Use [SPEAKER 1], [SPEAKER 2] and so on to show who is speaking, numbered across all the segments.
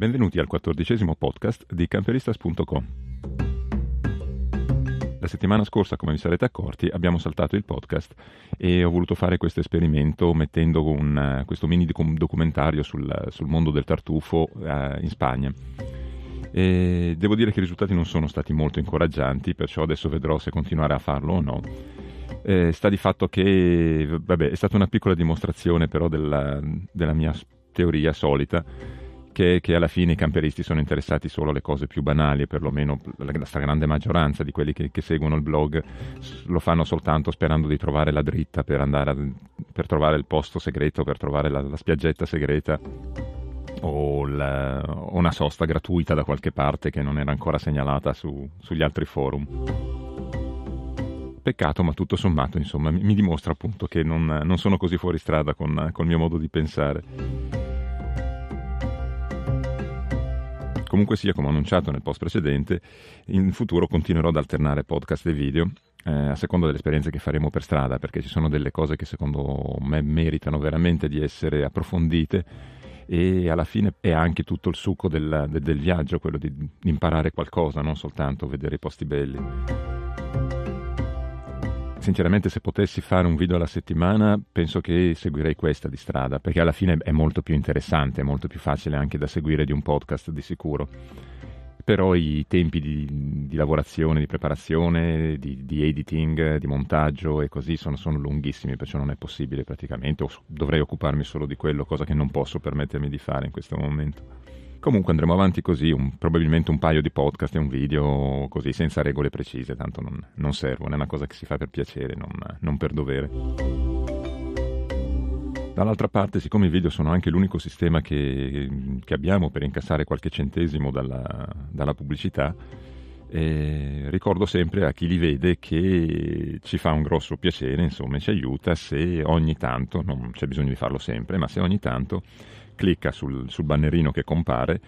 [SPEAKER 1] Benvenuti al quattordicesimo podcast di camperistas.com. La settimana scorsa, come vi sarete accorti, abbiamo saltato il podcast e ho voluto fare questo esperimento mettendo un, questo mini documentario sul, sul mondo del tartufo eh, in Spagna. E devo dire che i risultati non sono stati molto incoraggianti, perciò adesso vedrò se continuare a farlo o no. Eh, sta di fatto che, vabbè, è stata una piccola dimostrazione però della, della mia teoria solita che, che, alla fine i camperisti sono interessati solo alle cose più banali, perlomeno la stragrande maggioranza di quelli che, che, seguono il blog lo fanno soltanto sperando di trovare la dritta per, a, per trovare il posto segreto, per trovare la, la spiaggetta segreta o, la, una sosta gratuita da qualche parte che non era ancora segnalata su, sugli altri forum. Peccato, ma tutto sommato, insomma, mi, mi dimostra appunto che non, non, sono così fuori strada con, con il mio modo di pensare. Comunque sia, come annunciato nel post precedente, in futuro continuerò ad alternare podcast e video eh, a seconda delle esperienze che faremo per strada, perché ci sono delle cose che secondo me meritano veramente di essere approfondite e alla fine è anche tutto il succo del, del, viaggio, quello di imparare qualcosa, non soltanto vedere i posti belli sinceramente se potessi fare un video alla settimana penso che seguirei questa di strada, perché alla fine è molto più interessante, è molto più facile anche da seguire di un podcast di sicuro. Però i tempi di, di lavorazione, di preparazione, di, di, editing, di montaggio e così sono, sono lunghissimi, perciò non è possibile praticamente, o dovrei occuparmi solo di quello, cosa che non posso permettermi di fare in questo momento. Comunque andremo avanti così, un, probabilmente un paio di podcast e un video così, senza regole precise, tanto non, non servono, è una cosa che si fa per piacere, non, non per dovere. Dall'altra parte, siccome i video sono anche l'unico sistema che, che abbiamo per incassare qualche centesimo dalla, dalla pubblicità, eh, ricordo sempre a chi li vede che ci fa un grosso piacere, insomma, ci aiuta se ogni tanto, non c'è bisogno di farlo sempre, ma se ogni tanto clicca sul, sul bannerino che compare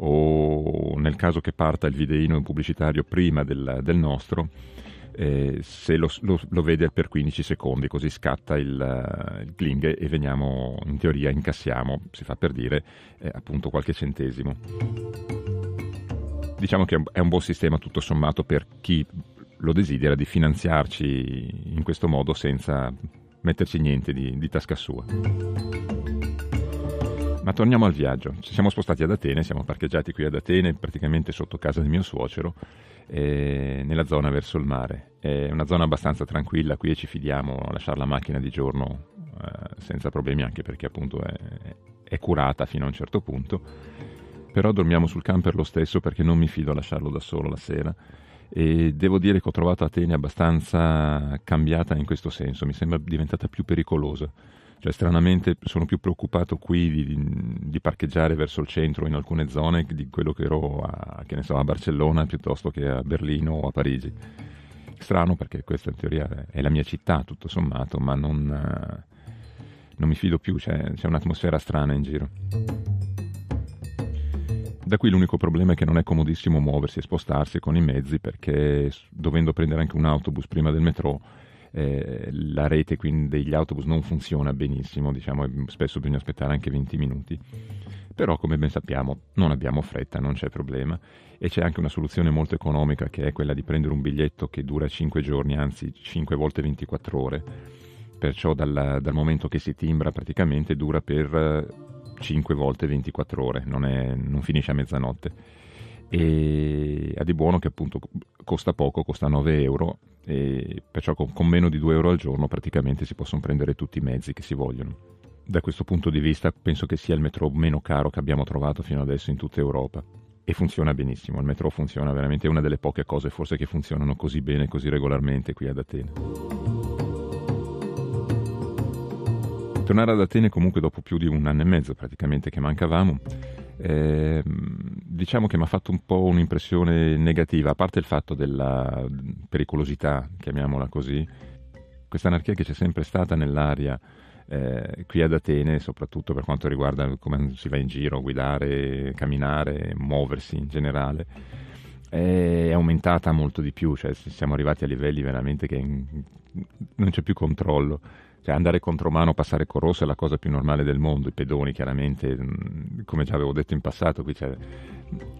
[SPEAKER 1] o nel caso che parta il videino pubblicitario prima del, del nostro, eh, se lo, lo, lo, vede per 15 secondi, così scatta il, il cling e veniamo, in teoria incassiamo, si fa per dire, eh, appunto qualche centesimo. Diciamo che è un buon sistema tutto sommato per chi lo desidera di finanziarci in questo modo senza metterci niente di, di tasca sua. Ma torniamo al viaggio. Ci siamo spostati ad Atene, siamo parcheggiati qui ad Atene, praticamente sotto casa del mio suocero, eh, nella zona verso il mare. È una zona abbastanza tranquilla, qui ci fidiamo a lasciare la macchina di giorno eh, senza problemi, anche perché appunto è, è curata fino a un certo punto. Però dormiamo sul camper lo stesso perché non mi fido a lasciarlo da solo la sera e devo dire che ho trovato Atene abbastanza cambiata in questo senso, mi sembra diventata più pericolosa cioè, stranamente sono più preoccupato qui di, di, parcheggiare verso il centro in alcune zone di quello che ero a, che so, a Barcellona piuttosto che a Berlino o a Parigi. Strano perché questa in teoria è la mia città, tutto sommato, ma non, non mi fido più, c'è, c'è un'atmosfera strana in giro. Da qui l'unico problema è che non è comodissimo muoversi e spostarsi con i mezzi perché dovendo prendere anche un autobus prima del metro eh, la rete quindi degli autobus non funziona benissimo, diciamo, spesso bisogna aspettare anche 20 minuti. Però come ben sappiamo non abbiamo fretta, non c'è problema e c'è anche una soluzione molto economica che è quella di prendere un biglietto che dura 5 giorni, anzi 5 volte 24 ore. Perciò dal, dal momento che si timbra praticamente dura per 5 volte 24 ore, non, è, non finisce a mezzanotte e ha di buono che appunto costa poco, costa 9 euro e perciò con, con, meno di 2 euro al giorno praticamente si possono prendere tutti i mezzi che si vogliono. Da questo punto di vista penso che sia il metro meno caro che abbiamo trovato fino adesso in tutta Europa e funziona benissimo, il metro funziona veramente, è una delle poche cose forse che funzionano così bene, così regolarmente qui ad Atene. Tornare ad Atene comunque dopo più di un anno e mezzo praticamente che mancavamo eh, diciamo che mi ha fatto un po' un'impressione negativa, a parte il fatto della pericolosità, chiamiamola così, questa anarchia che c'è sempre stata nell'aria eh, qui ad Atene, soprattutto per quanto riguarda come si va in giro, guidare, camminare, muoversi in generale, è aumentata molto di più, cioè siamo arrivati a livelli veramente che non c'è più controllo Cioè andare contromano, passare con rosso è la cosa più normale del mondo, i pedoni chiaramente, mm, come già avevo detto in passato, qui c'è,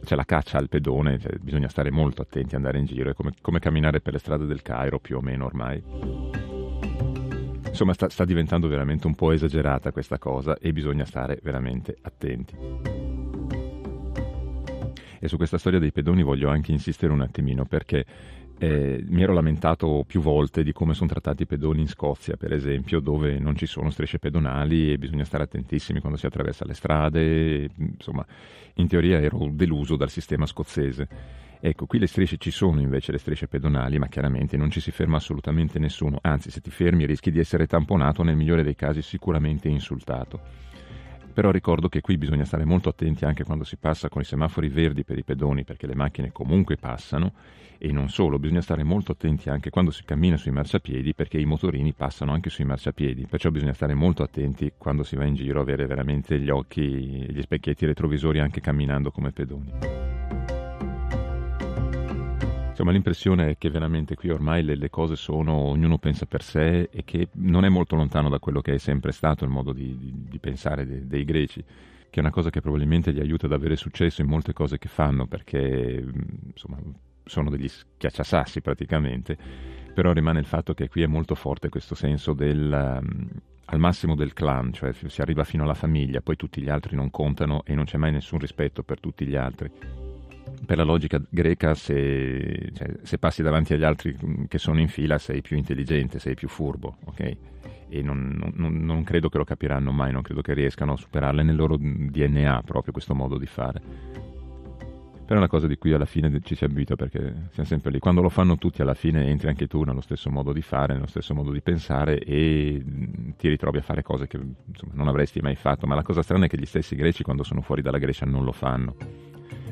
[SPEAKER 1] c'è la caccia al pedone, cioè bisogna stare molto attenti andare in giro, è come, come camminare per le strade del Cairo più o meno ormai. Insomma sta, sta diventando veramente un po' esagerata questa cosa e bisogna stare veramente attenti. E su questa storia dei pedoni voglio anche insistere un attimino perché eh, mi ero lamentato più volte di come sono trattati i pedoni in Scozia, per esempio, dove non ci sono strisce pedonali e bisogna stare attentissimi quando si attraversa le strade. Insomma, in teoria ero deluso dal sistema scozzese. Ecco, qui le strisce ci sono invece le strisce pedonali, ma chiaramente non ci si ferma assolutamente nessuno. Anzi, se ti fermi rischi di essere tamponato, nel migliore dei casi sicuramente insultato però ricordo che qui bisogna stare molto attenti anche quando si passa con i semafori verdi per i pedoni, perché le macchine comunque passano, e non solo, bisogna stare molto attenti anche quando si cammina sui marciapiedi, perché i motorini passano anche sui marciapiedi, perciò bisogna stare molto attenti quando si va in giro, avere veramente gli occhi, gli specchietti retrovisori anche camminando come pedoni. Insomma, l'impressione è che veramente qui ormai le, le, cose sono, ognuno pensa per sé e che non è molto lontano da quello che è sempre stato il modo di, di, di pensare de, dei greci, che è una cosa che probabilmente gli aiuta ad avere successo in molte cose che fanno, perché insomma, sono degli schiacciasassi praticamente, però rimane il fatto che qui è molto forte questo senso del... Um, al massimo del clan, cioè si arriva fino alla famiglia, poi tutti gli altri non contano e non c'è mai nessun rispetto per tutti gli altri per la logica greca, se, cioè, se, passi davanti agli altri che sono in fila, sei più intelligente, sei più furbo, ok? E non, non, non credo che lo capiranno mai, non credo che riescano a superarle nel loro DNA proprio questo modo di fare. Però è una cosa di cui alla fine ci si abita perché siamo sempre lì. Quando lo fanno tutti, alla fine entri anche tu nello stesso modo di fare, nello stesso modo di pensare e ti ritrovi a fare cose che insomma, non avresti mai fatto. Ma la cosa strana è che gli stessi greci, quando sono fuori dalla Grecia, non lo fanno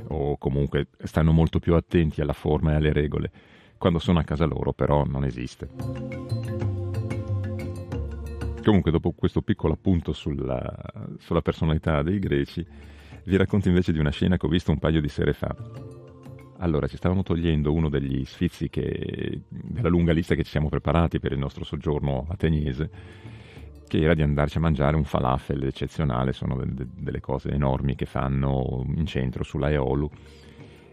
[SPEAKER 1] o comunque stanno molto più attenti alla forma e alle regole. Quando sono a casa loro però non esiste. Comunque dopo questo piccolo appunto sulla, sulla personalità dei greci, vi racconto invece di una scena che ho visto un paio di sere fa. Allora, ci stavamo togliendo uno degli sfizi che, della lunga lista che ci siamo preparati per il nostro soggiorno ateniese che era di andarci a mangiare un falafel eccezionale, sono de- de- delle cose enormi che fanno in centro sulla Eolu.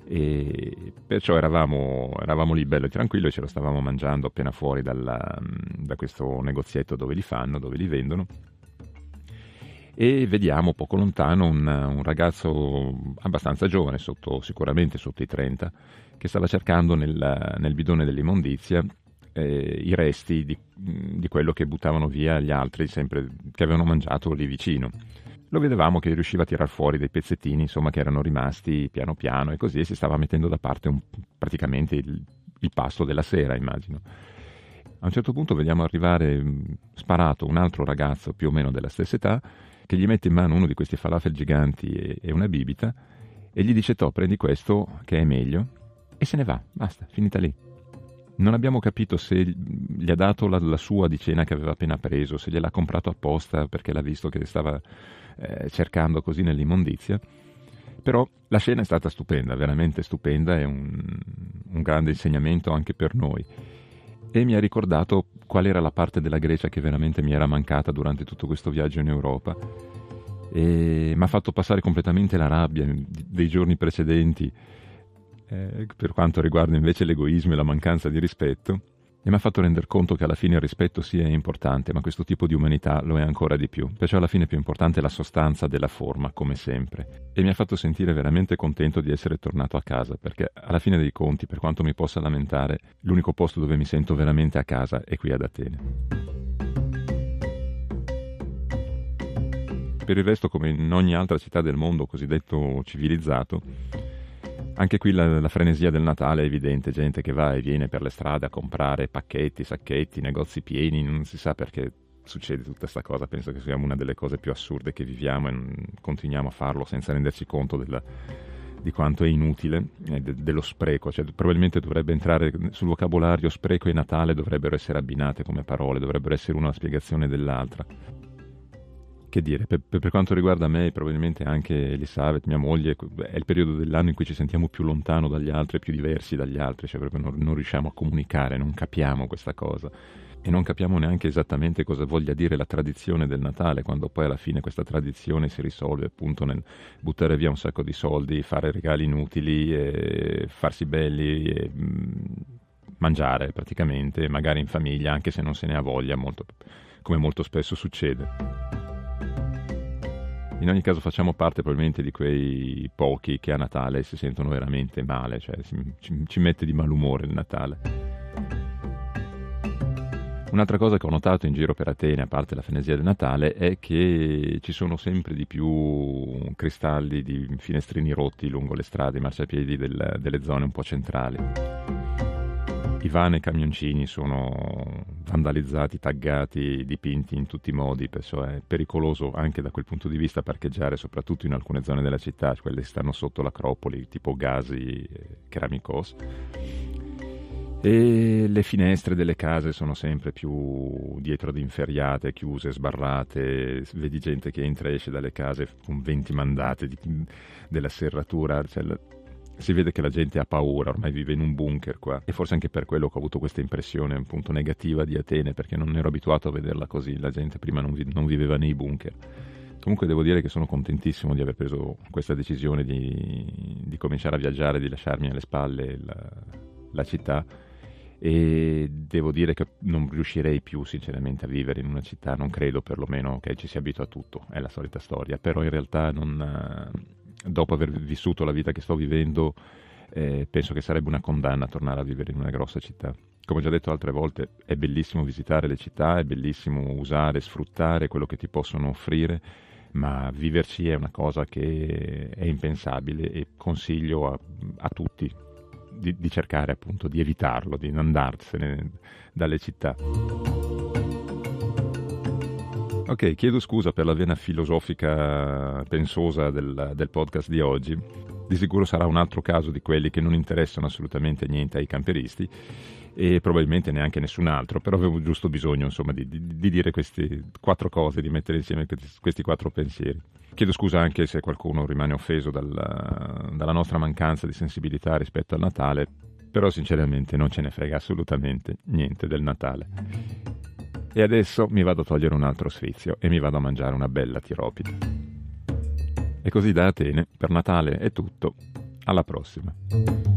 [SPEAKER 1] E perciò eravamo, eravamo lì bello e tranquillo e ce lo stavamo mangiando appena fuori dalla, da questo negozietto dove li fanno, dove li vendono. E vediamo poco lontano un, un ragazzo abbastanza giovane, sotto, sicuramente sotto i 30, che stava cercando nel, nel bidone dell'immondizia eh, i resti di, di, quello che buttavano via gli altri, sempre, che avevano mangiato lì vicino. Lo vedevamo che riusciva a tirar fuori dei pezzettini, insomma, che erano rimasti piano piano e così e si stava mettendo da parte un, praticamente il, il pasto della sera, immagino. A un certo punto vediamo arrivare sparato un altro ragazzo più o meno della stessa età che gli mette in mano uno di questi falafel giganti e, e una bibita e gli dice: To, prendi questo che è meglio e se ne va, basta, finita lì. Non abbiamo capito se gli ha dato la, la, sua di cena che aveva appena preso, se gliel'ha comprato apposta perché l'ha visto che stava eh, cercando così nell'immondizia. Però la scena è stata stupenda, veramente stupenda, è un, un grande insegnamento anche per noi. E mi ha ricordato qual era la parte della Grecia che veramente mi era mancata durante tutto questo viaggio in Europa. E mi ha fatto passare completamente la rabbia dei giorni precedenti eh, per quanto riguarda invece l'egoismo e la mancanza di rispetto, e mi ha fatto rendere conto che alla fine il rispetto sì è importante, ma questo tipo di umanità lo è ancora di più. Perciò alla fine è più importante la sostanza della forma, come sempre. E mi ha fatto sentire veramente contento di essere tornato a casa, perché alla fine dei conti, per quanto mi possa lamentare, l'unico posto dove mi sento veramente a casa è qui ad Atene. Per il resto, come in ogni altra città del mondo cosiddetto civilizzato, anche qui la, la, frenesia del Natale è evidente, gente che va e viene per le strade a comprare pacchetti, sacchetti, negozi pieni, non si sa perché succede tutta questa cosa, penso che sia una delle cose più assurde che viviamo e continuiamo a farlo senza renderci conto della, di quanto è inutile, e de, dello spreco, cioè, probabilmente dovrebbe entrare sul vocabolario spreco e Natale dovrebbero essere abbinate come parole, dovrebbero essere una spiegazione dell'altra. Che dire, per, per, quanto riguarda me, probabilmente anche Elisabeth, mia moglie, è il periodo dell'anno in cui ci sentiamo più lontano dagli altri, più diversi dagli altri, cioè proprio non, non riusciamo a comunicare, non capiamo questa cosa e non capiamo neanche esattamente cosa voglia dire la tradizione del Natale, quando poi alla fine questa tradizione si risolve appunto nel buttare via un sacco di soldi, fare regali inutili, farsi belli, e, mm, mangiare praticamente, magari in famiglia, anche se non se ne ha voglia, molto, come molto spesso succede. In ogni caso facciamo parte probabilmente di quei pochi che a Natale si sentono veramente male, cioè ci, ci mette di malumore il Natale. Un'altra cosa che ho notato in giro per Atene, a parte la frenesia del Natale, è che ci sono sempre di più cristalli di finestrini rotti lungo le strade, i marciapiedi del, delle zone un po' centrali i van e camioncini sono vandalizzati, taggati, dipinti in tutti i modi, perciò è pericoloso anche da quel punto di vista parcheggiare, soprattutto in alcune zone della città, quelle che stanno sotto l'acropoli, tipo Gasi Keramikos. E le finestre delle case sono sempre più dietro ad inferriate, chiuse, sbarrate, vedi gente che entra e esce dalle case con 20 mandate di, della serratura, cioè si vede che la gente ha paura, ormai vive in un bunker qua. E forse anche per quello che ho avuto questa impressione un punto negativa di Atene perché non ero abituato a vederla così, la gente prima non, vi- non viveva nei bunker. Comunque devo dire che sono contentissimo di aver preso questa decisione di, di cominciare a viaggiare, di lasciarmi alle spalle la, la città. E devo dire che non riuscirei più sinceramente a vivere in una città, non credo perlomeno che ci si abitua a tutto, è la solita storia, però in realtà non, dopo aver vissuto la vita che sto vivendo, eh, penso che sarebbe una condanna tornare a vivere in una grossa città. Come ho già detto altre volte, è bellissimo visitare le città, è bellissimo usare, sfruttare quello che ti possono offrire, ma viverci è una cosa che è impensabile e consiglio a, a tutti di, di cercare appunto di evitarlo, di andarsene dalle città. Ok, chiedo scusa per la vena filosofica pensosa del, del, podcast di oggi. Di sicuro sarà un altro caso di quelli che non interessano assolutamente niente ai camperisti e probabilmente neanche nessun altro, però avevo giusto bisogno insomma, di, di, di, dire queste quattro cose, di mettere insieme questi quattro pensieri. Chiedo scusa anche se qualcuno rimane offeso dalla, dalla nostra mancanza di sensibilità rispetto al Natale, però sinceramente non ce ne frega assolutamente niente del Natale. E adesso mi vado a togliere un altro sfizio e mi vado a mangiare una bella tiropide. E così da Atene, per Natale è tutto. Alla prossima.